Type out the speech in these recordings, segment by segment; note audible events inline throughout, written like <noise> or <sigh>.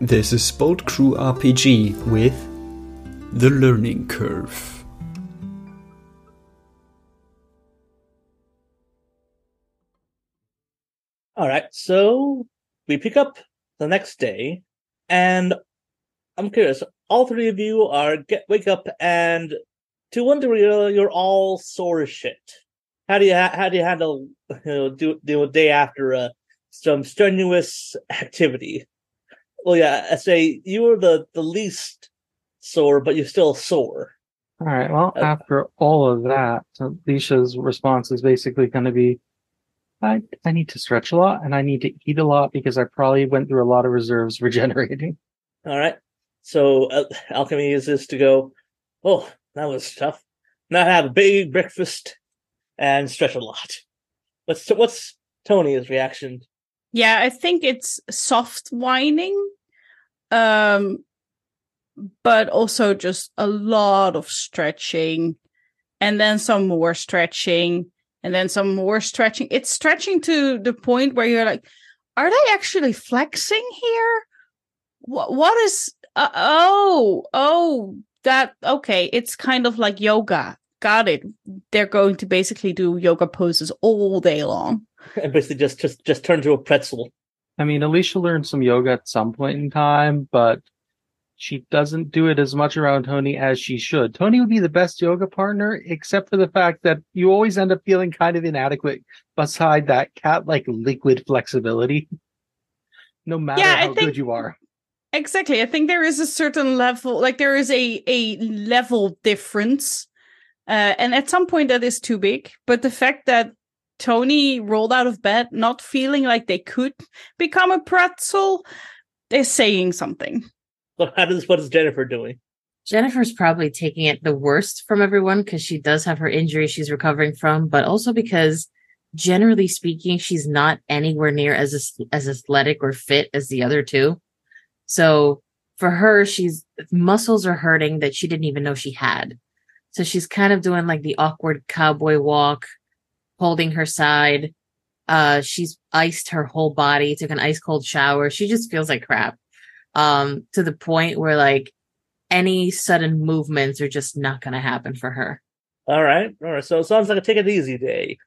This is Bolt Crew RPG with The Learning Curve. All right, so we pick up the next day, and I'm curious. All three of you are get wake up, and to degree, you're, all sore as shit. How do you how do you handle you know do do a day after uh, some strenuous <laughs> activity? Well, yeah, I say you were the the least sore, but you're still sore. All right. Well, Uh, after all of that, Alicia's response is basically going to be, I, I need to stretch a lot and I need to eat a lot because I probably went through a lot of reserves <laughs> regenerating. All right. So uh, alchemy is this to go. Oh, that was tough. Now have a big breakfast and stretch a lot. What's what's Tony's reaction? Yeah, I think it's soft whining. Um but also just a lot of stretching and then some more stretching and then some more stretching. It's stretching to the point where you're like, are they actually flexing here? What what is uh, oh, oh, that okay, it's kind of like yoga. Got it. They're going to basically do yoga poses all day long. <laughs> And basically just just just turn to a pretzel. I mean, Alicia learned some yoga at some point in time, but she doesn't do it as much around Tony as she should. Tony would be the best yoga partner, except for the fact that you always end up feeling kind of inadequate beside that cat like liquid flexibility. <laughs> No matter Yeah, how think- good you are. Exactly. I think there is a certain level, like there is a a level difference, uh, and at some point that is too big. But the fact that Tony rolled out of bed, not feeling like they could become a pretzel, they're saying something. So how does what is Jennifer doing? Jennifer's probably taking it the worst from everyone because she does have her injury she's recovering from, but also because generally speaking, she's not anywhere near as as- as athletic or fit as the other two. So for her, she's muscles are hurting that she didn't even know she had. So she's kind of doing like the awkward cowboy walk, holding her side. Uh, she's iced her whole body, took an ice cold shower. She just feels like crap. Um, to the point where like any sudden movements are just not going to happen for her. All right, all right. So it sounds like a take it easy day.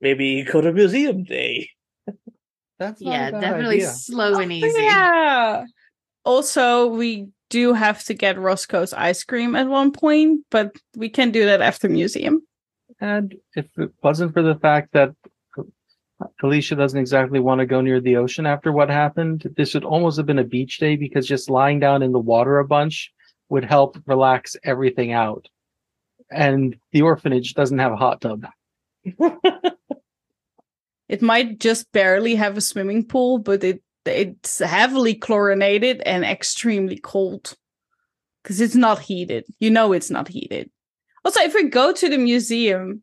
Maybe go to museum day. <laughs> That's yeah, definitely slow and easy. Yeah. Also, we do have to get Roscoe's ice cream at one point, but we can do that after museum. And if it wasn't for the fact that Alicia doesn't exactly want to go near the ocean after what happened, this would almost have been a beach day because just lying down in the water a bunch would help relax everything out. And the orphanage doesn't have a hot tub. <laughs> It might just barely have a swimming pool, but it it's heavily chlorinated and extremely cold because it's not heated. You know it's not heated. Also, if we go to the museum,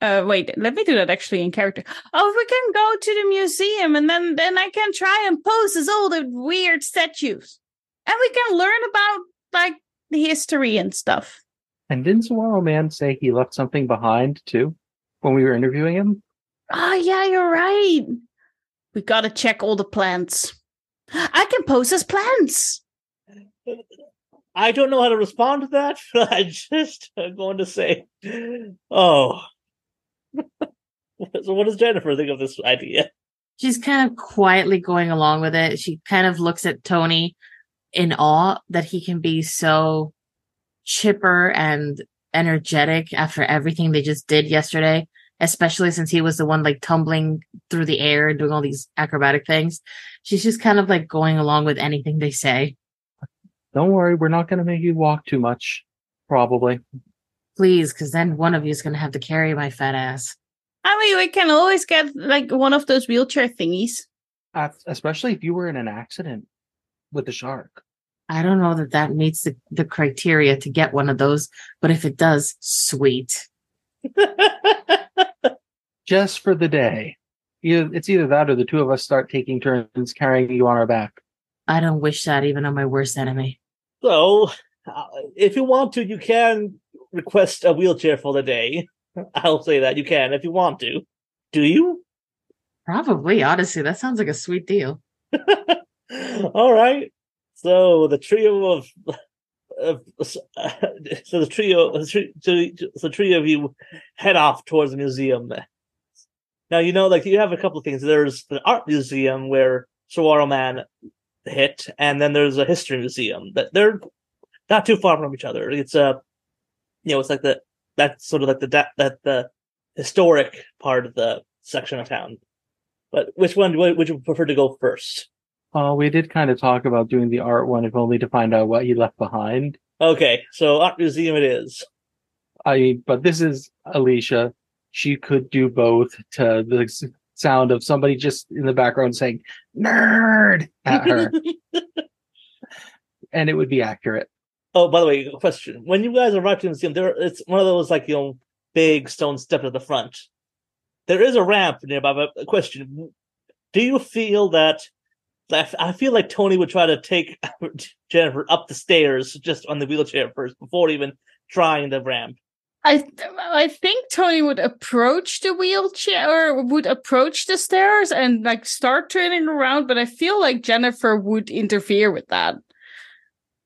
uh, wait, let me do that actually in character. Oh, if we can go to the museum and then then I can try and pose as all the weird statues, and we can learn about like the history and stuff. And didn't Saguaro Man say he left something behind too when we were interviewing him? Oh, yeah, you're right. We gotta check all the plants. I can pose as plants. I don't know how to respond to that. <laughs> I just am going to say, oh. <laughs> so what does Jennifer think of this idea? She's kind of quietly going along with it. She kind of looks at Tony in awe that he can be so chipper and energetic after everything they just did yesterday, especially since he was the one like tumbling through the air and doing all these acrobatic things. She's just kind of like going along with anything they say. Don't worry, we're not going to make you walk too much. Probably. Please, because then one of you is going to have to carry my fat ass. I mean, we can always get like one of those wheelchair thingies. Uh, especially if you were in an accident with the shark. I don't know that that meets the, the criteria to get one of those, but if it does, sweet. <laughs> Just for the day. Either, it's either that or the two of us start taking turns carrying you on our back. I don't wish that even on my worst enemy. So, uh, if you want to, you can request a wheelchair for the day. <laughs> I'll say that you can if you want to. Do you? Probably, honestly, that sounds like a sweet deal. <laughs> All right. So the trio of, of so <laughs> the trio, so the trio of you head off towards the museum. Now you know, like you have a couple of things. There's the art museum where Saguaro Man hit, and then there's a history museum. That they're not too far from each other. It's a, you know, it's like the that's sort of like the that that the historic part of the section of town. But which one would you prefer to go first? Uh, we did kind of talk about doing the art one, if only to find out what he left behind. Okay, so art museum it is. I but this is Alicia. She could do both to the sound of somebody just in the background saying "nerd" at her, <laughs> and it would be accurate. Oh, by the way, question: When you guys arrive to the museum, there it's one of those like you know big stone steps at the front. There is a ramp nearby. But a question: Do you feel that? that- I feel like Tony would try to take <laughs> Jennifer up the stairs just on the wheelchair first before even trying the ramp. I th- I think Tony would approach the wheelchair or would approach the stairs and like start turning around, but I feel like Jennifer would interfere with that.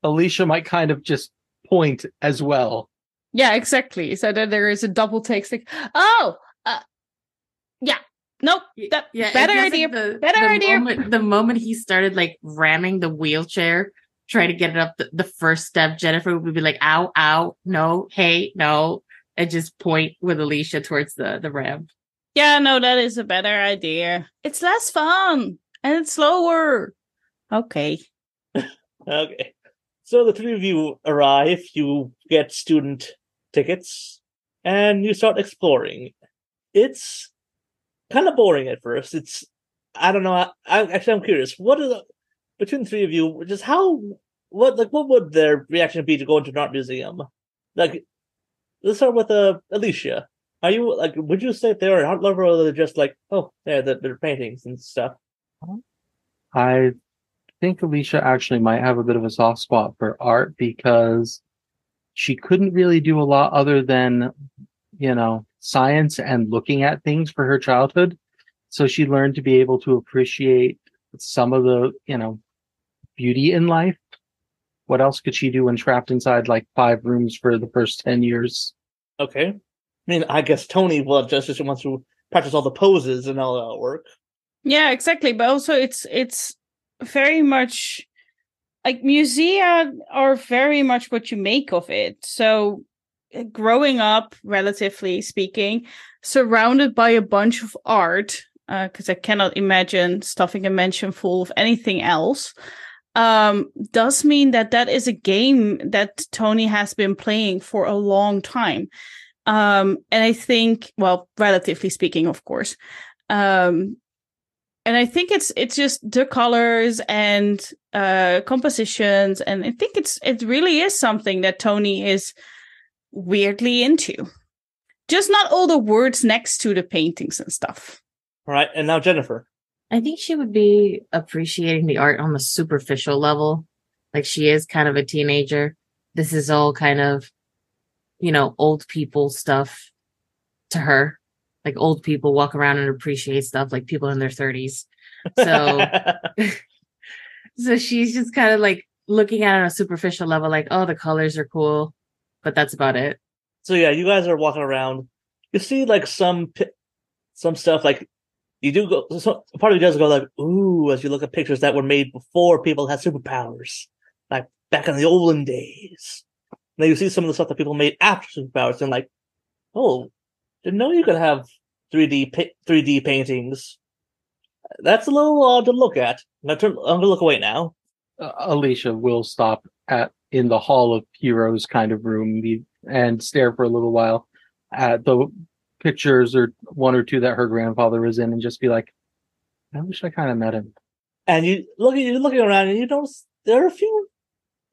Alicia might kind of just point as well. Yeah, exactly. So that there is a double take. Like, oh, uh, yeah, nope, that Yeah, better feels like idea. the, better the idea. Moment, the moment he started like ramming the wheelchair, trying to get it up the, the first step, Jennifer would be like, "Ow, ow, no, hey, no," and just point with Alicia towards the the ramp. Yeah, no, that is a better idea. It's less fun and it's slower. Okay. <laughs> Okay. So the three of you arrive, you get student tickets, and you start exploring. It's kind of boring at first. It's I don't know. I, I actually I'm curious. What are the between the three of you? Just how what like what would their reaction be to go into an art museum? Like let's start with uh Alicia. Are you like would you say they're an art lover or they're just like oh they're, they're paintings and stuff? I think Alicia actually might have a bit of a soft spot for art because she couldn't really do a lot other than, you know, science and looking at things for her childhood. So she learned to be able to appreciate some of the, you know, beauty in life. What else could she do when trapped inside like five rooms for the first 10 years? Okay. I mean, I guess Tony will just just wants to practice all the poses and all that work. Yeah, exactly. But also it's it's very much like musea are very much what you make of it. So uh, growing up, relatively speaking, surrounded by a bunch of art, because I cannot imagine stuffing a mansion full of anything else. Um, does mean that that is a game that Tony has been playing for a long time. Um, and I think, well, relatively speaking, of course. Um, and I think it's it's just the colors and uh compositions, and I think it's it really is something that Tony is weirdly into. Just not all the words next to the paintings and stuff. All right, and now Jennifer. I think she would be appreciating the art on the superficial level. Like she is kind of a teenager. This is all kind of, you know, old people stuff to her. Like old people walk around and appreciate stuff like people in their 30s. So <laughs> <laughs> so she's just kind of like looking at it on a superficial level, like, oh, the colors are cool, but that's about it. so yeah, you guys are walking around. You see like some some stuff like you do go. So part of you does go like ooh as you look at pictures that were made before people had superpowers, like back in the olden days. Then you see some of the stuff that people made after superpowers, and like, oh, didn't know you could have three D three D paintings. That's a little odd to look at. I'm gonna look away now. uh, Alicia will stop at in the Hall of Heroes kind of room and stare for a little while at the pictures or one or two that her grandfather was in and just be like, I wish I kind of met him. and you look you're looking around and you notice there are a few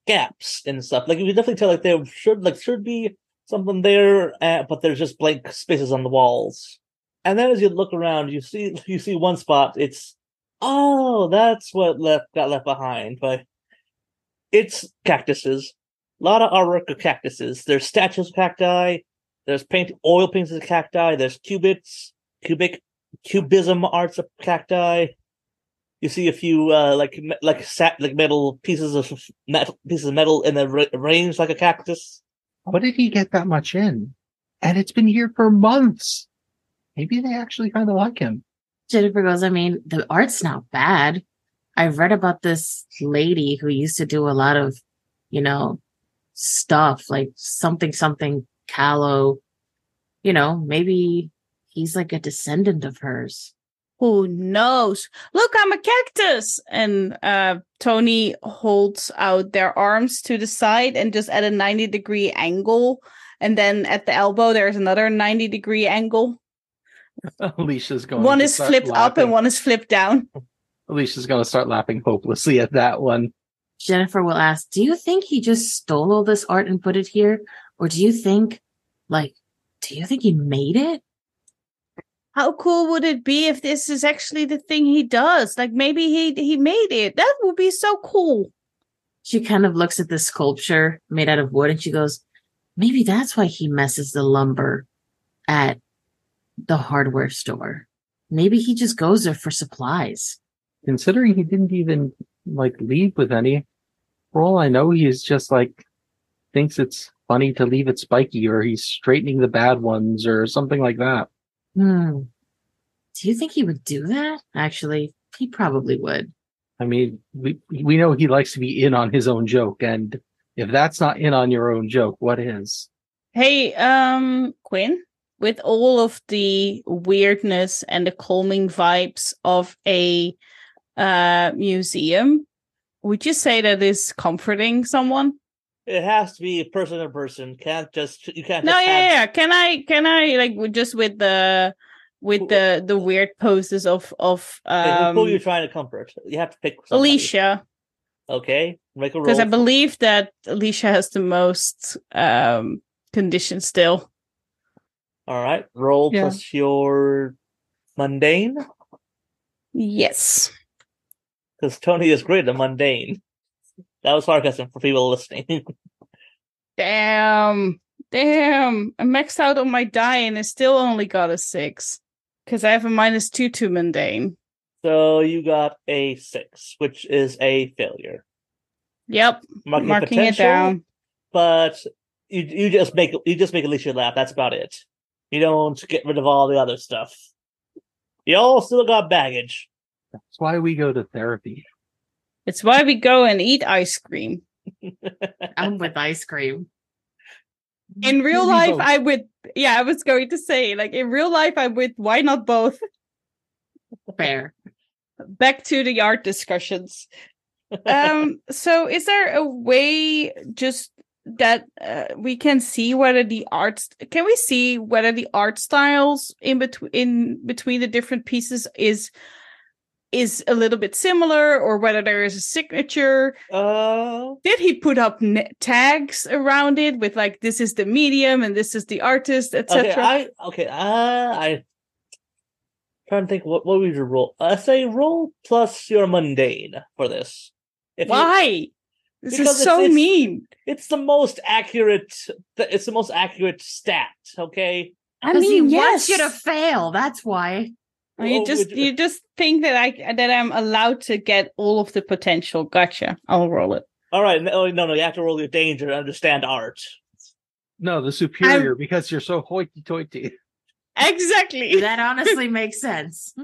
gaps and stuff. Like you can definitely tell like there should like should be something there, uh, but there's just blank spaces on the walls. And then as you look around, you see <laughs> you see one spot. It's oh, that's what left got left behind. But it's cactuses. A lot of artwork of cactuses. There's statues of cacti. There's paint oil paintings of cacti. There's cubits, cubic, cubism arts of cacti You see a few uh, like me- like sat like metal pieces of metal pieces of metal in a ra- range like a cactus. What did he get that much in? And it's been here for months. Maybe they actually kind of like him. Jennifer goes, I mean, the art's not bad. I've read about this lady who used to do a lot of, you know, stuff like something, something callow. You know, maybe he's like a descendant of hers. Who knows? Look, I'm a cactus. And uh Tony holds out their arms to the side and just at a 90 degree angle. And then at the elbow, there's another 90 degree angle. <laughs> Alicia's going. one to is start flipped up and one is flipped down. <laughs> Alicia's going to start laughing hopelessly at that one. Jennifer will ask, Do you think he just stole all this art and put it here? Or do you think, like, do you think he made it? How cool would it be if this is actually the thing he does? Like maybe he he made it. That would be so cool. She kind of looks at the sculpture made out of wood and she goes, Maybe that's why he messes the lumber at the hardware store. Maybe he just goes there for supplies. Considering he didn't even like leave with any, for all I know, he's just like thinks it's funny to leave it spiky, or he's straightening the bad ones, or something like that. Hmm. Do you think he would do that? Actually, he probably would. I mean, we we know he likes to be in on his own joke, and if that's not in on your own joke, what is? Hey, um, Quinn, with all of the weirdness and the calming vibes of a uh museum, would you say that is comforting someone? It has to be person to person. Can't just you can't. No, just yeah, have- yeah. Can I can I like just with the with the the weird poses of of um who are you trying to comfort? You have to pick somebody. Alicia Okay, make a roll. because I believe that Alicia has the most um condition still. All right, roll Yeah. plus your mundane Yes. because Tony is great at mundane. That was sarcasm for people listening. <laughs> Damn. Damn. I maxed out on my die and I still only got a six. Because I have a minus two to mundane. so you got a six, which is a failure. Yep. Marking, Marking it down. but you you just make you just make Alicia laugh. That's about it. You don't get rid of all the other stuff. You all still got baggage. That's why we go to therapy. It's why we go and eat ice cream. <laughs> I'm with ice cream. In real life, both. I would yeah, I was going to say, like in real life, I would why not both? Fair. Back to the art discussions. um <laughs> so is there a way just that uh, we can see whether the arts can we see whether the art styles in between in between the different pieces is is a little bit similar or whether there is a signature Uh, did he put up ne- tags around it with like this is the medium and this is the artist etc okay, I okay. Uh, I trying to think what what would you roll? I say roll plus your mundane for this. If you- why this Because is it's- so it's- mean it's the most accurate. It's the most accurate stat. Okay. i Because he mean wants yes you to fail. That's why. Oh, you just would- you just think that I that I'm allowed to get all of the potential. Gotcha. I'll roll it. All right. No, oh, no, no. You have to roll your danger to understand art. No, the superior because you're so hoity-toity. Exactly. <laughs> That honestly makes sense. <laughs>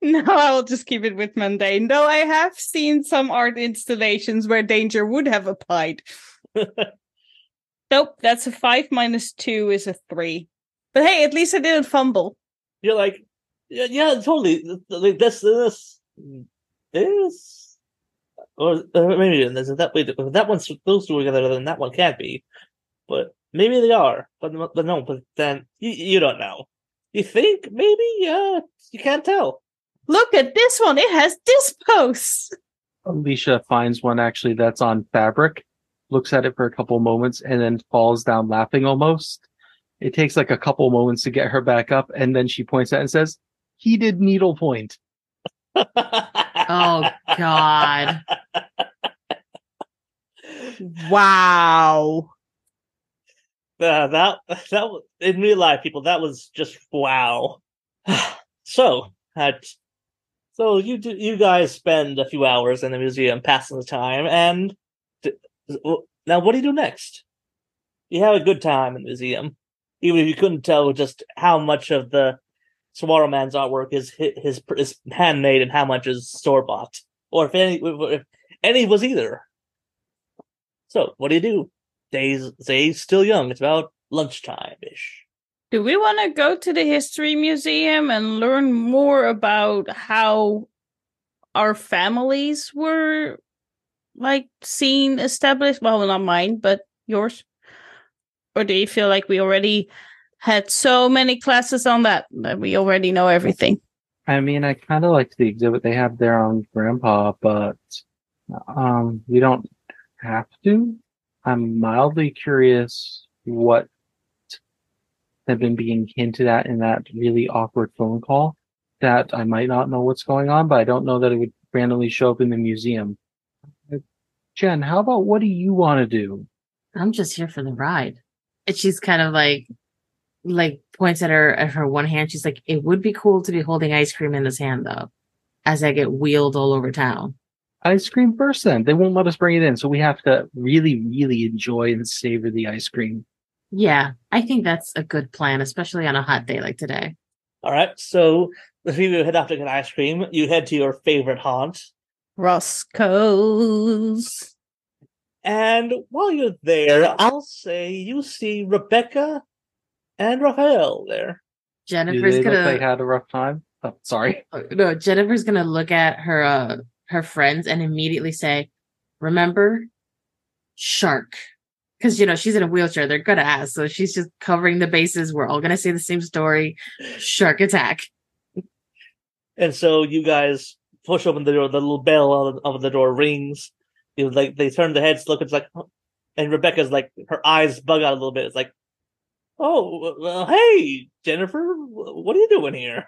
No, I will just keep it with mundane. Though I have seen some art installations where danger would have applied. <laughs> Nope, that's a five minus two is a three. But hey, at least I didn't fumble. You're like, yeah, yeah totally. Like this, this, this, or uh, maybe it isn't that way. If that one's those two are together, then that one can't be. But maybe they are. But but no. But then you you don't know. You think maybe? Yeah, you can't tell. Look at this one. It has this post. Alicia finds one actually that's on fabric, looks at it for a couple moments, and then falls down laughing almost. It takes like a couple moments to get her back up, and then she points at it and says, He did needlepoint. Oh God. Wow. Uh, that that was- in real life, people, that was just wow. <sighs> so, at So you do, you guys spend a few hours in the museum passing the time, and d- now what do you do next? You have a good time in the museum, even if you couldn't tell just how much of the Saguaro-man's artwork is hi- his is handmade and how much is store bought, or if any if any was either. So what do you do? Days days still young. It's about lunchtime ish. Do we want to go to the history museum and learn more about how our families were like seen established? Well, not mine, but yours. Or do you feel like we already had so many classes on that that we already know everything? I mean, I kind of like the exhibit they have there on Grandpa, but um, we don't have to. I'm mildly curious what had been being hinted at in that really awkward phone call. That I might not know what's going on, but I don't know that it would randomly show up in the museum. Jen, how about what do you want to do? I'm just here for the ride. And she's kind of like, like points at her at her one hand. She's like, it would be cool to be holding ice cream in this hand though, as I get wheeled all over town. Ice cream first, then. They won't let us bring it in, so we have to really, really enjoy and savor the ice cream. Yeah, I think that's a good plan, especially on a hot day like today. All right, so the three of you head off to get ice cream. You head to your favorite haunt, Roscoe's. and while you're there, I'll say you see Rebecca and Raphael there. Do Jennifer's they gonna like had a rough time? Oh, sorry. <laughs> no, Jennifer's gonna look at her uh her friends and immediately say, "Remember, shark." Because you know she's in a wheelchair, they're gonna ask, so she's just covering the bases. We're all gonna say the same story: shark attack. And so you guys push open the door. The little bell of, of the door rings. You know, like they turn their heads, look. It's like, and Rebecca's like her eyes bug out a little bit. It's like, oh, well, hey, Jennifer, what are you doing here?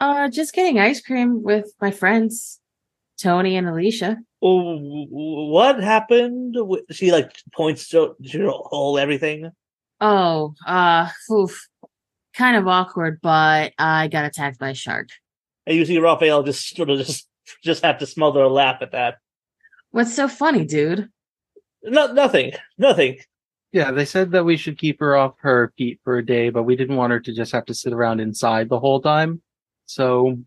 Uh, just getting ice cream with my friends, Tony and Alicia. Oh, what happened? She like points to, to whole everything. Oh, uh, oof. kind of awkward, but I got attacked by a shark. And you see Raphael just sort of just just have to smother a laugh at that. What's so funny, dude? No, nothing, nothing. Yeah, they said that we should keep her off her feet for a day, but we didn't want her to just have to sit around inside the whole time. So,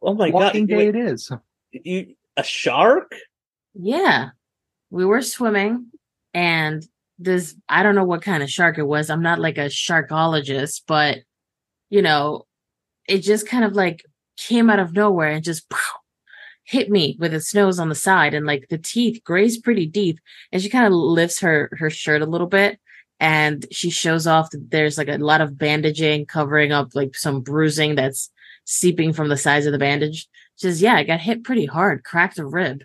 Oh my walking god! day wait, it is. you a shark? Yeah. We were swimming and this I don't know what kind of shark it was. I'm not like a sharkologist, but you know, it just kind of like came out of nowhere and just pow, hit me with its nose on the side and like the teeth graze pretty deep and she kind of lifts her her shirt a little bit and she shows off that there's like a lot of bandaging covering up like some bruising that's seeping from the sides of the bandage. She says, "Yeah, I got hit pretty hard, cracked a rib."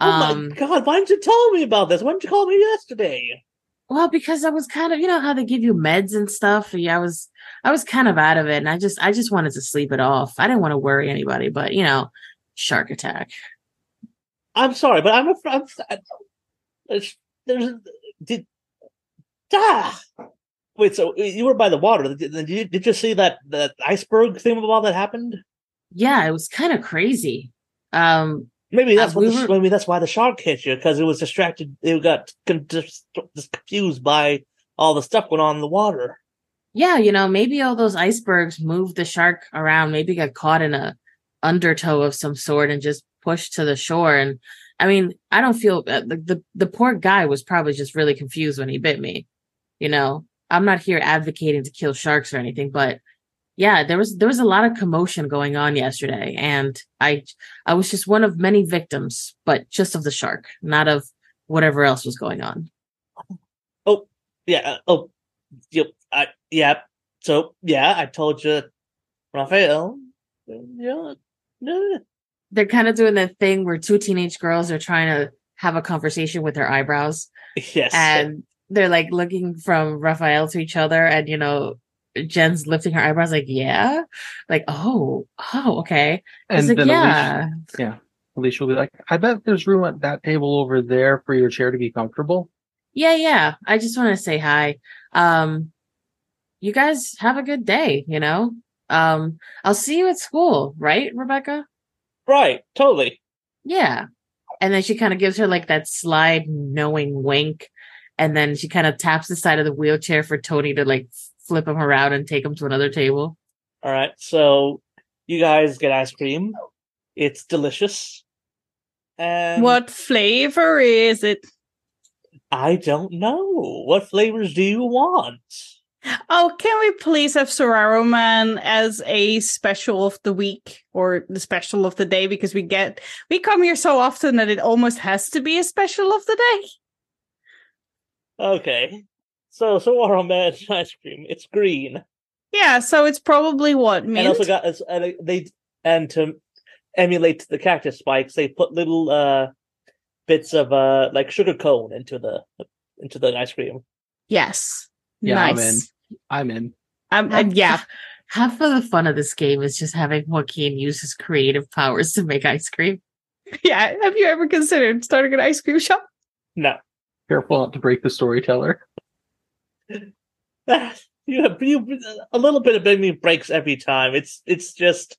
Oh Um, my god! Why didn't you tell me about this? Why didn't you call me yesterday? Well, because I was kind of, you know, how they give you meds and stuff. Yeah, I was, I was kind of out of it, and I just, I just wanted to sleep it off. I didn't want to worry anybody, but you know, shark attack. I'm sorry, but I'm. A, I'm I- there's, there's did ah. Wait, so you were by the water? Did, you did you see that that iceberg thing about that happened? Yeah, it was kind of crazy. Um, Maybe that's Uh, what we the, were- maybe that's why the shark hit you because it was distracted. It got con- just confused by all the stuff going on in the water. yeah, you know, maybe all those icebergs moved the shark around. Maybe got caught in a undertow of some sort and just pushed to the shore. And I mean, I don't feel uh, the the, the poor guy was probably just really confused when he bit me. You know, I'm not here advocating to kill sharks or anything, but yeah, there was there was a lot of commotion going on yesterday, and I I was just one of many victims, but just of the shark, not of whatever else was going on. Oh yeah. uh, Oh, yep. I yeah. So yeah, I told you, Raphael. Yeah. They're kind of doing that thing where two teenage girls are trying to have a conversation with their eyebrows, Yes. and they're like looking from Raphael to each other, and you know. Jen's lifting her eyebrows, like, yeah, like, oh, oh, okay. And like, yeah, Alicia, yeah, Alicia will be like, I bet there's room at that table over there for your chair to be comfortable. Yeah, yeah. I just want to say hi. Um, you guys have a good day, you know? Um, I'll see you at school, right, Rebecca? Right, totally. Yeah. And then she kind of gives her like that slide knowing wink. And then she kind of taps the side of the wheelchair for Tony to like flip him around and take him to another table. All right, so you guys get ice cream. It's delicious. And What flavor is it? I don't know. What flavors do you want? Oh, can we please have Saguaro Man as a special of the week or the special of the day? Because we get we come here so often that it almost has to be a special of the day. Okay. So Saguaro Man <laughs> ice cream. It's green. Yeah, so it's probably what mint. And also got as and they and to emulate the cactus spikes, they put little uh bits of uh like sugar cone into the into the ice cream. yes, Yeah, I'm nice. I'm in. Um, and yeah, Half of the fun of this game is just having Joaquin use his creative powers to make ice cream. <laughs> yeah. Have you ever considered starting an ice cream shop? No. Careful not to break the storyteller. <laughs> you have you a little bit of me breaks every time. It's it's just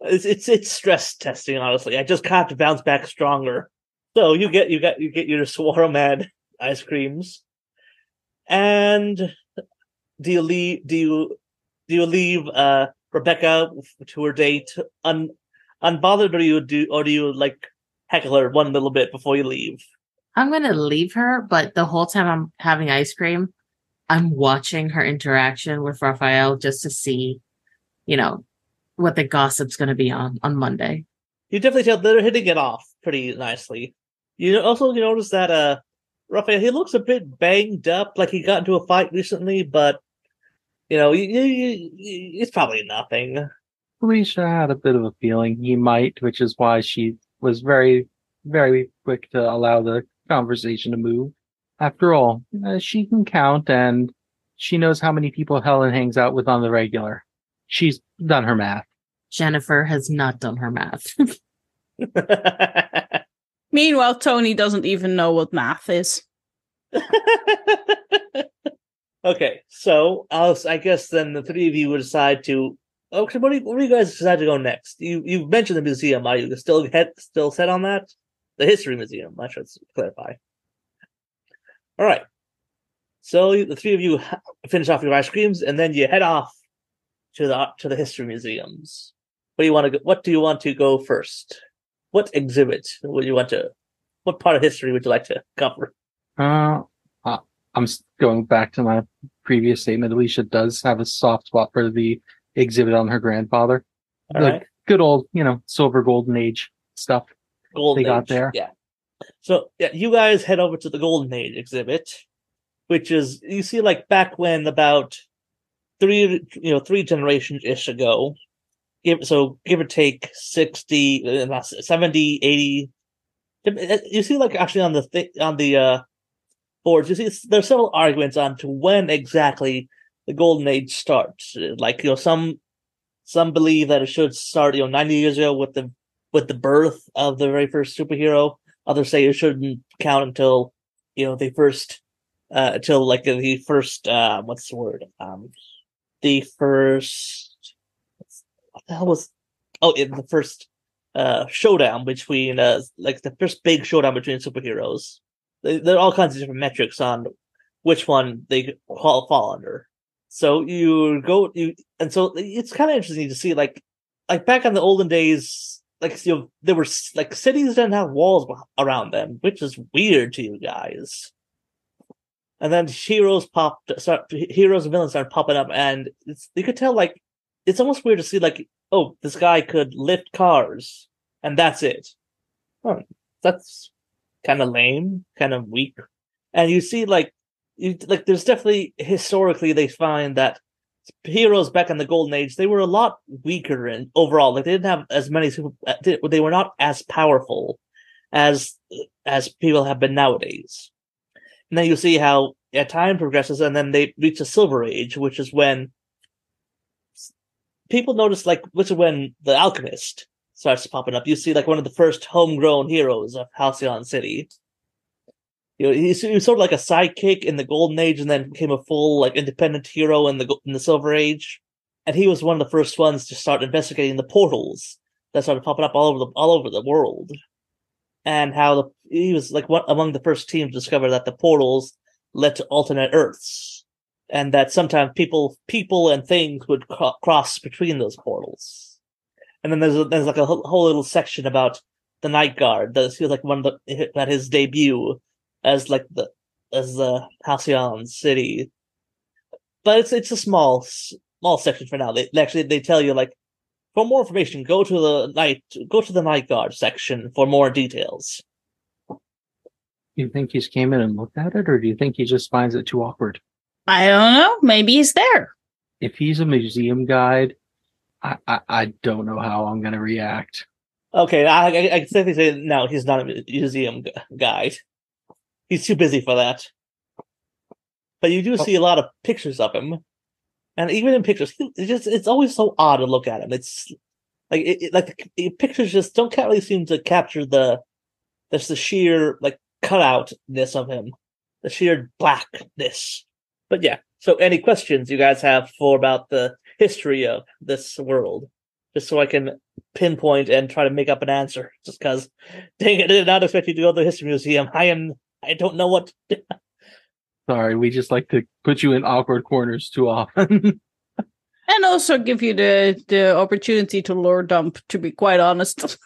it's it's it's stress testing. Honestly, I just have to bounce back stronger. So you get you get you get your Saguaro Man ice creams, and do you leave? Do you do you leave uh Rebecca to her date un unbothered, or do you do or do you like heckle her one little bit before you leave? I'm going to leave her, but the whole time I'm having ice cream, I'm watching her interaction with Raphael just to see, you know, what the gossip's going to be on on Monday. you definitely tell they're hitting it off pretty nicely. You also you notice that uh Raphael he looks a bit banged up, like he got into a fight recently, but you know, you, you, you, it's probably nothing. Alicia had a bit of a feeling he might, which is why she was very, very quick to allow the conversation to move. After all, uh, she can count and she knows how many people Helen hangs out with on the regular. She's done her math. Jennifer has not done her math. <laughs> <laughs> Meanwhile, Tony doesn't even know what math is. <laughs> okay, so I'll, I guess then the three of you would decide to. Okay, what do, you, where do you guys decide to go next? You you mentioned the museum. Are you still head, still set on that? The history museum. I should clarify. All right. So the three of you finish off your ice creams, and then you head off to the to the history museums. What do you want to? Go, what do you want to go first? What exhibit would you want to? What part of history would you like to cover? Uh, I'm going back to my previous statement. Alicia does have a soft spot for the exhibit on her grandfather. All the right. good old, you know, silver golden age stuff. Golden they got there. Yeah. So yeah, you guys head over to the Golden Age exhibit, which is you see like back when about three you know three generations ish ago. Give so give or take 60, uh, 70, 80. You see like actually on the on the uh boards, you see there's several arguments on to when exactly the Golden Age starts. Like you know some some believe that it should start you know 90 years ago with the with the birth of the very first superhero. Others say it shouldn't count until you know the first uh until like the first uh what's the word um the first the hell was oh in the first uh showdown between uh like the first big showdown between superheroes. There are all kinds of different metrics on which one they fall, fall under. So you go you and so it's kind of interesting to see like like back in the olden days like you know there were like cities didn't have walls around them which is weird to you guys and then heroes popped start heroes and villains started popping up and you could tell like it's almost weird to see like oh this guy could lift cars and that's it. Huh, that's kind of lame kind of weak. And you see like you like there's definitely historically they find that heroes back in the golden age they were a lot weaker and overall. Like they didn't have as many super uh, they were not as powerful as as people have been nowadays. And then you see how yeah, time progresses and then they reach the silver age which is when people notice like which is when the alchemist starts popping up. You see like one of the first homegrown heroes of halcyon city. You know, he's, he was sort of like a sidekick in the golden age, and then became a full like independent hero in the in the silver age. and he was one of the first ones to start investigating the portals that started popping up all over the all over the world, and how the he was like one among the first teams to discover that the portals led to alternate Earths, and that sometimes people people and things would cro- cross between those portals. And then there's a, there's like a whole, little section about the Night Guard. That feels like one of the at his debut as like the as the Halcyon city. But it's it's a small small section for now. They, they actually they tell you like for more information, go to the night go to the Night Guard section for more details. Do you think he's came in and looked at it, or do you think he just finds it too awkward? I don't know. Maybe he's there. If he's a museum guide, I I, I don't know how I'm gonna react. Okay, I, I, I can safely say no. He's not a museum gu- guide. He's too busy for that. But you do oh. see a lot of pictures of him, and even in pictures, he- it's just it's always so odd to look at him. It's like it, it- like the, the pictures just don't ca- really seem to capture the just the sheer like cutoutness of him, the sheer blackness. But yeah. So, any questions you guys have for about the history of this world, just so I can pinpoint and try to make up an answer? Just because, <laughs> dang it, I did not expect you to go to the history museum. I am. I don't know what. <laughs> Sorry, we just like to put you in awkward corners too often. <laughs> And also give you the the opportunity to lore dump, to be quite honest.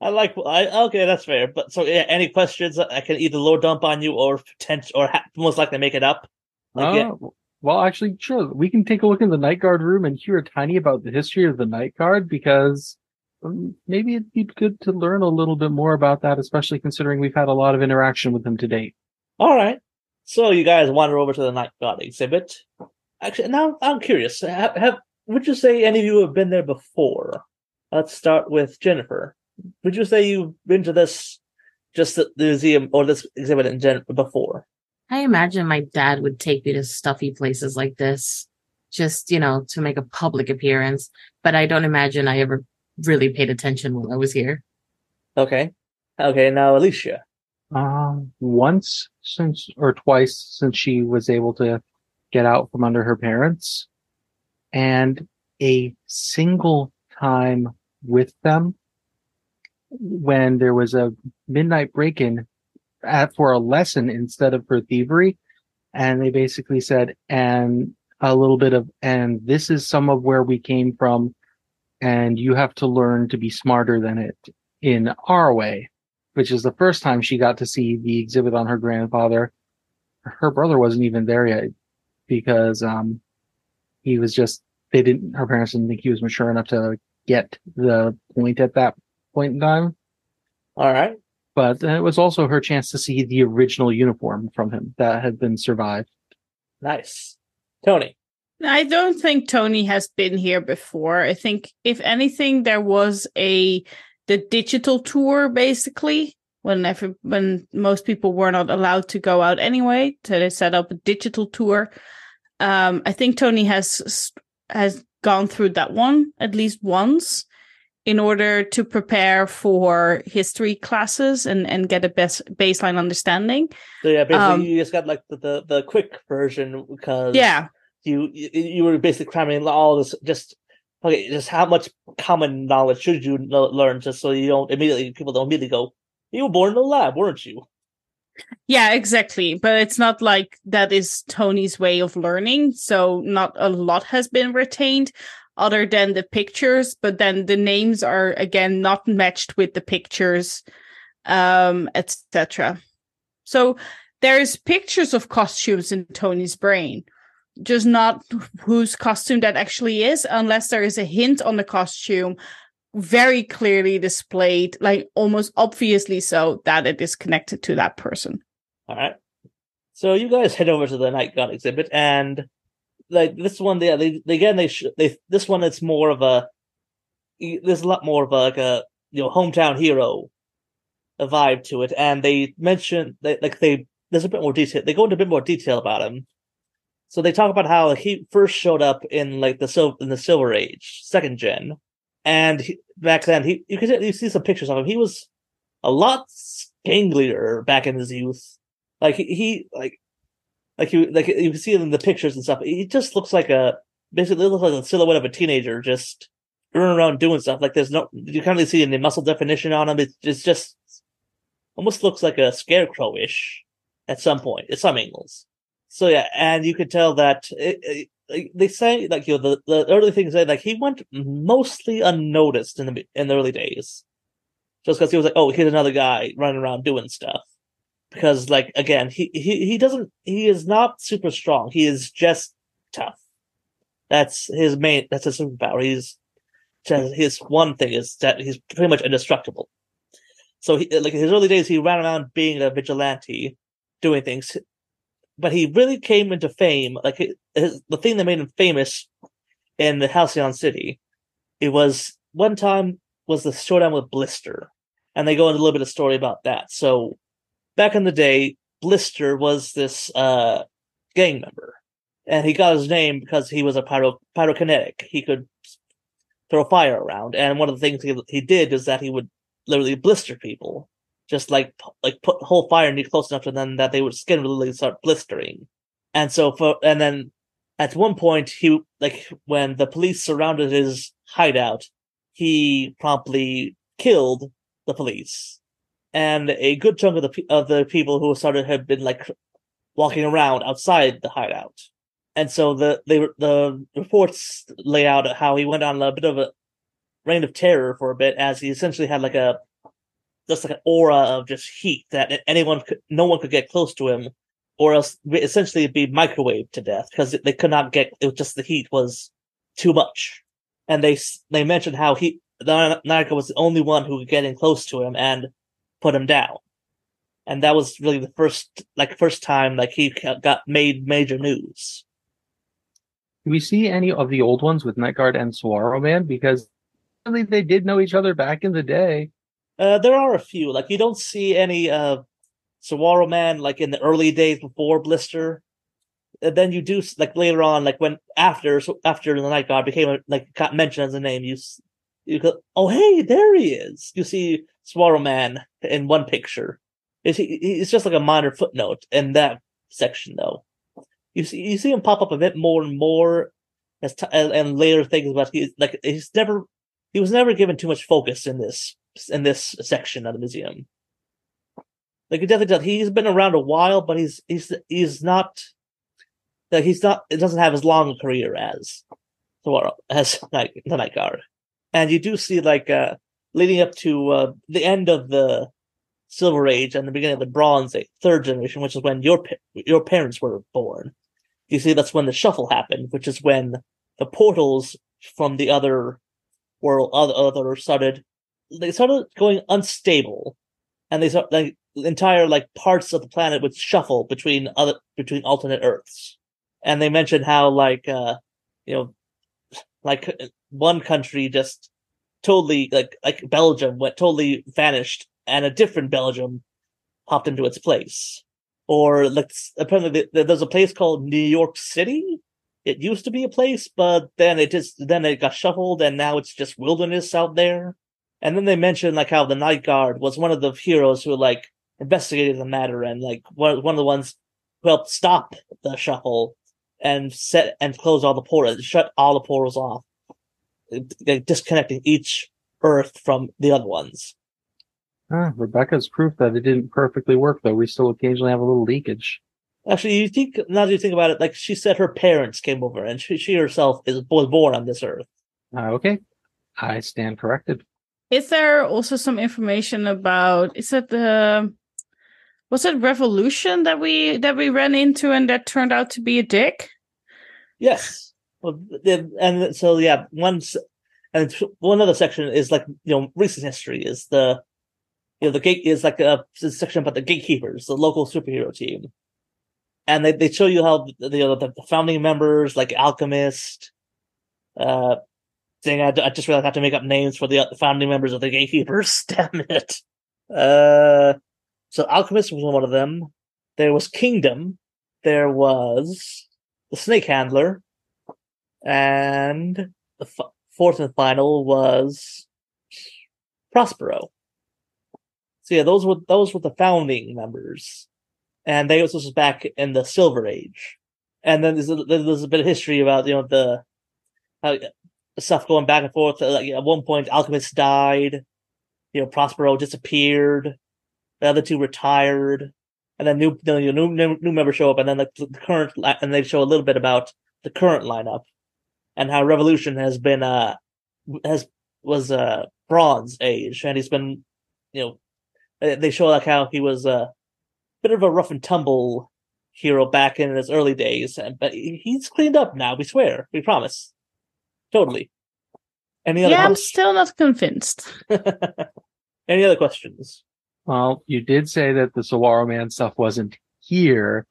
I like. I okay, that's fair. But so, yeah, any questions? I can either lore dump on you or potential, or ha- most likely make it up. Like. Oh, well, actually, sure. We can take a look in the night guard room and hear a tiny about the history of the night guard because um, maybe it'd be good to learn a little bit more about that, especially considering we've had a lot of interaction with him to date. All right. So you guys wander over to the Night guard exhibit. Actually, now I'm curious. Have, have would you say any of you have been there before? Let's start with Jennifer. Would you say you've been to this, just the, the museum or this exhibit in gen before? I imagine my dad would take me to stuffy places like this, just, you know, to make a public appearance. But I don't imagine I ever really paid attention while I was here. Okay. Okay. Now Alicia. Um, once since or twice since she was able to get out from under her parents, and a single time with them when there was a midnight break-in at, for a lesson instead of for thievery, and they basically said, and a little bit of, and this is some of where we came from, and you have to learn to be smarter than it in our way which is the first time she got to see the exhibit on her grandfather. Her brother wasn't even there yet because um he was just they didn't her parents didn't think he was mature enough to get the point at that point in time. All right. But it was also her chance to see the original uniform from him that had been survived. Nice. Tony. I don't think Tony has been here before. I think if anything, there was a the digital tour basically when every, when most people were not allowed to go out anyway. So they set up a digital tour. Um, I think Tony has has gone through that one at least once in order to prepare for history classes and and get a best baseline understanding. So yeah, basically Um, you just got like the, the, the quick version because Yeah, you you were basically cramming all this just okay just how much common knowledge should you learn just so you don't immediately people don't immediately go you were born in a lab weren't you Yeah, exactly. But it's not like that is Tony's way of learning. So not a lot has been retained other than the pictures, but then the names are again not matched with the pictures, um, etc. So there's pictures of costumes in Tony's brain, just not whose costume that actually is, unless there is a hint on the costume very clearly displayed, like almost obviously so, that it is connected to that person. all right so you guys head over to the night guard exhibit and like this one they they, they again they sh- they this one it's more of a there's a lot more of a, like a you know hometown hero a vibe to it. And they mention they like they there's a bit more detail they go into a bit more detail about him. So they talk about how he first showed up in like the sil- in the silver age second gen. And he, back then he you can you see some pictures of him. He was a lot ganglier back in his youth. Like he, he like like you like you can see it in the pictures and stuff he just looks like a basically looks like a silhouette of a teenager just running around doing stuff. Like there's no you can't really see any muscle definition on him. It's, it's just almost looks like a scarecrow-ish at some point at some angles. So yeah, and you could tell that eh, eh, it, it, they say like you know the, the early things say like he went mostly unnoticed in the in the early days, just because he was like oh here's another guy running around doing stuff. Because like again he he he doesn't he is not super strong. He is just tough. That's his main. That's his superpower. He's just, his one thing is that he's pretty much indestructible. So he, like in his early days, he ran around being a vigilante, doing things, but he really came into fame. Like his, the thing that made him famous in the Halcyon City, it was one time was the showdown with Blister, and they go into a little bit of story about that. So back in the day, Blister was this uh, gang member, and he got his name because he was a pyro pyrokinetic. He could throw fire around, and one of the things he, he did is that he would literally blister people, just like like put whole fire near close enough to them that they would skin would literally start blistering. And so for and then at one point he like when the police surrounded his hideout, he promptly killed the police, and a good chunk of the of the people who started had been like walking around outside the hideout. And so the they the reports lay out how he went on a bit of a reign of terror for a bit, as he essentially had like a just like an aura of just heat that anyone could, no one could get close to him, or else essentially be microwaved to death because they could not get. It was just the heat was too much, and they they mentioned how he Narco was the only one who could get in close to him and put him down, and that was really the first like first time like he got made major news. Do we see any of the old ones with Nightguard and Saguaro Man? Because really they did know each other back in the day. Uh, there are a few. Like you don't see any uh Saguaro Man like in the early days before Blister. And then you do like later on, like when after so after the Night Guard became like got mentioned as a name, you you go, oh hey, there he is. You see Saguaro Man in one picture. It's it's just like a minor footnote in that section though you see you see him pop up a bit more and more as t- and, later things, about he's like he's never he was never given too much focus in this in this section of the museum. Like you definitely. He's been around a while, but he's he's he's not like he's not. It doesn't have as long a career as as like the Night Guard, and you do see like uh leading up to uh, the end of the Silver Age and the beginning of the Bronze Age, third generation, which is when your your parents were born. You see that's when the shuffle happened, which is when the portals from the other world, other, other started, they started going unstable, and they start like entire like parts of the planet would shuffle between other between alternate Earths, and they mentioned how like uh you know like one country just totally like like Belgium went totally vanished, and a different Belgium popped into its place or like apparently there's a place called New York City. It used to be a place, but then it just then it got shuffled, and now it's just wilderness out there. And then they mentioned like how the Night Guard was one of the heroes who like investigated the matter and like one one of the ones who helped stop the shuffle and set and close all the portals, shut all the portals off, disconnecting each Earth from the other ones. Ah, Rebecca's proof that it didn't perfectly work, though. We still occasionally have a little leakage. Actually, you think now that you think about it, like she said, her parents came over, and she, she herself is was born on this earth. Uh, okay, I stand corrected. Is there also some information about? Is it the was it revolution that we that we ran into and that turned out to be a dick? Yes. And so yeah, once and one other section is like you know recent history is the you know, the gate is like a, a section about the gatekeepers, the local superhero team. And they, they show you how the, you know, the, founding members, like Alchemist, uh, thing. I, I just realized I have to make up names for the, the founding members of the gatekeepers. <laughs> Damn it. Uh, so Alchemist was one of them. There was Kingdom. There was the Snake Handler. And the f- fourth and final was Prospero. So yeah, those were those were the founding members, and they this was back in the Silver Age. And then there's a, there's a bit of history about you know the stuff going back and forth. Uh, Like at one point, Alchemist died. You know, Prospero disappeared. The other two retired, and then new new new, new members show up, and then the, the current and they show a little bit about the current lineup and how Revolution has been uh has was uh Bronze Age, and he's been you know they they show like how he was a bit of a rough and tumble hero back in his early days, and but he's cleaned up now. We swear, we promise, totally. Any other Yeah, I'm still not convinced. <laughs> Any other questions? Well, you did say that the Saguaro Man stuff wasn't here.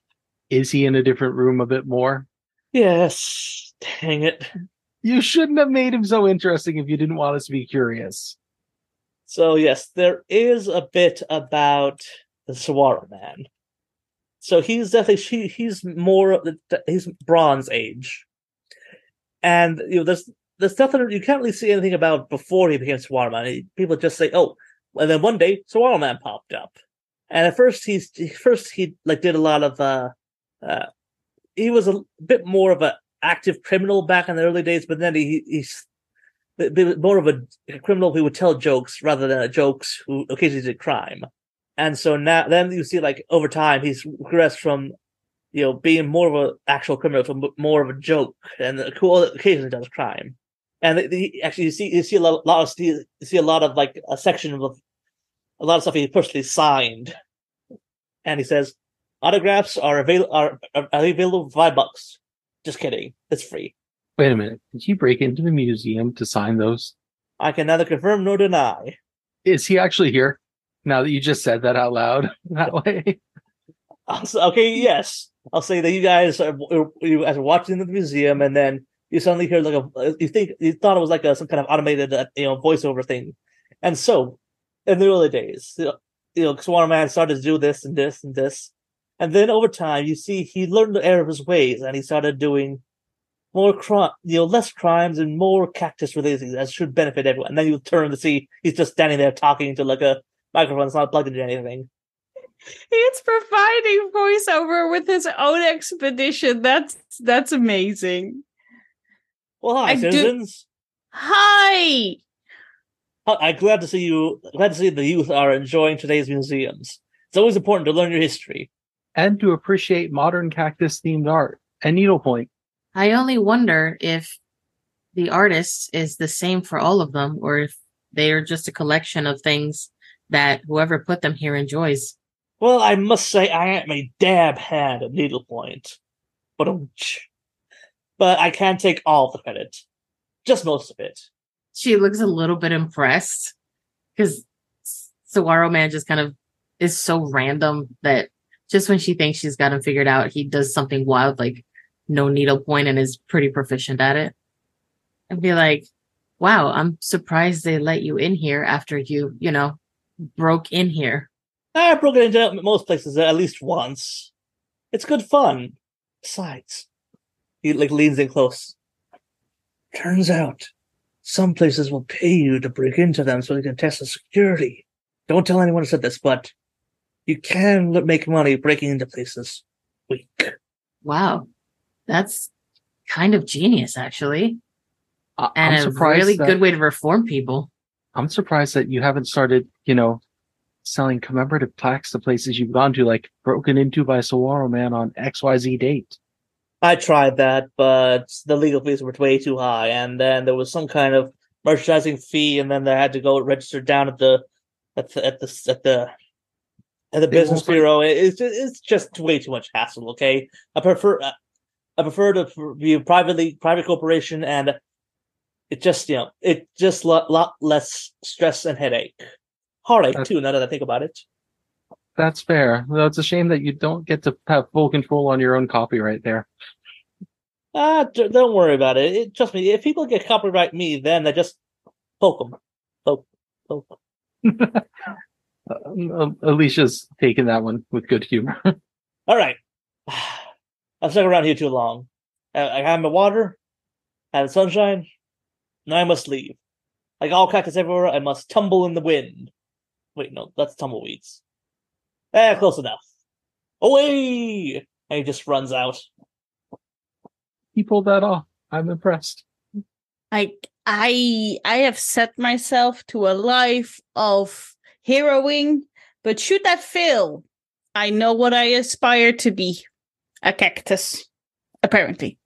Is he in a different room a bit more? Yes. Dang it. You shouldn't have made him so interesting if you didn't want us to be curious. So yes, there is a bit about the Saguaro man. So he's definitely he, he's more of the he's Bronze Age, and you know there's there's nothing you can't really see anything about before he became Saguaro man. People just say, oh, and then one day Saguaro man popped up, and at first he's first he like did a lot of uh, uh he was a bit more of an active criminal back in the early days, but then he he's more of a criminal who would tell jokes rather than a jokes who occasionally did crime. And so now, then you see, like over time, he's progressed from, you know, being more of an actual criminal to more of a joke, and uh, who occasionally does crime. And actually, you see, you see a lot, lot of, you see a lot of like a section of a lot of stuff he personally signed, and he says autographs are available are, are available for five bucks. Just kidding, it's free. Wait a minute. Did he break into the museum to sign those? I can neither confirm nor deny. Is he actually here? Now that you just said that out loud <laughs> that way. Okay, yes, I'll say that you guys are you guys are watching the museum, and then you suddenly hear like a you think you thought it was like a some kind of automated uh, you know voiceover thing, and so in the early days, you know, you know Saguaro Man started to do this and this and this, and then over time you see he learned the error of his ways, and he started doing more crime, you know, less crimes and more cactus related things that should benefit everyone. And then you turn to see he's just standing there talking to like a microphone that's not plugged into anything. He's providing voiceover with his own expedition. That's that's amazing. Well, hi, I do- citizens. Hi. Uh, I'm glad to see you. Glad to see the youth are enjoying today's museums. It's always important to learn your history. And to appreciate modern cactus themed art and needlepoint. I only wonder if the artist is the same for all of them or if they are just a collection of things that whoever put them here enjoys. Well, I must say I am a dab hand at needlepoint, but but I can't take all the credit, just most of it. She looks a little bit impressed because Saguaro Man just kind of is so random that just when she thinks she's got him figured out, he does something wild like no needlepoint and is pretty proficient at it. And be like, wow, I'm surprised they let you in here after you, you know, broke in here. I've broken into most places at least once. It's good fun. Besides, he like leans in close. Turns out, some places will pay you to break into them so they can test the security. Don't tell anyone I said this, but you can make money breaking into places. Weak. Wow. That's kind of genius, actually. I- And I'm a really that- good way to reform people. I'm surprised that you haven't started, you know, selling commemorative plaques to places you've gone to, like broken into by Saguaro Man on XYZ date. I tried that, but the legal fees were way too high, and then there was some kind of merchandising fee, and then they had to go register down at the at the at the at the at the They business bureau. It- It's just, it's just way too much hassle. Okay, I prefer uh, I prefer to be a privately private corporation, and it just you know it just lot lot less stress and headache, heartache That's- too. Now that I think about it. That's fair. Though it's a shame that you don't get to have full control on your own copyright there. Ah, d- don't worry about it. it. Trust me, if people get copyright me, then they just poke them, poke, poke. <laughs> Uh, Alicia's taken that one with good humor. <laughs> All right. I've stuck around here too long. I, I have my water, I have the sunshine. Now I must leave. Like all cactus everywhere, I must tumble in the wind. Wait, no, that's tumbleweeds. Eh, close enough. Away! And he just runs out. he pulled that off. I'm impressed. Like I I have set myself to a life of heroing, but should that fail, I know what I aspire to be. A cactus. Apparently.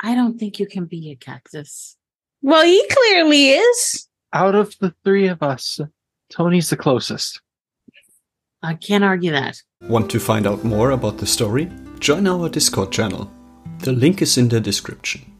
I don't think you can be a cactus. Well, he clearly is. Out of the three of us, Tony's the closest. I can't argue that. Want to find out more about the story? Join our Discord channel. The link is in the description.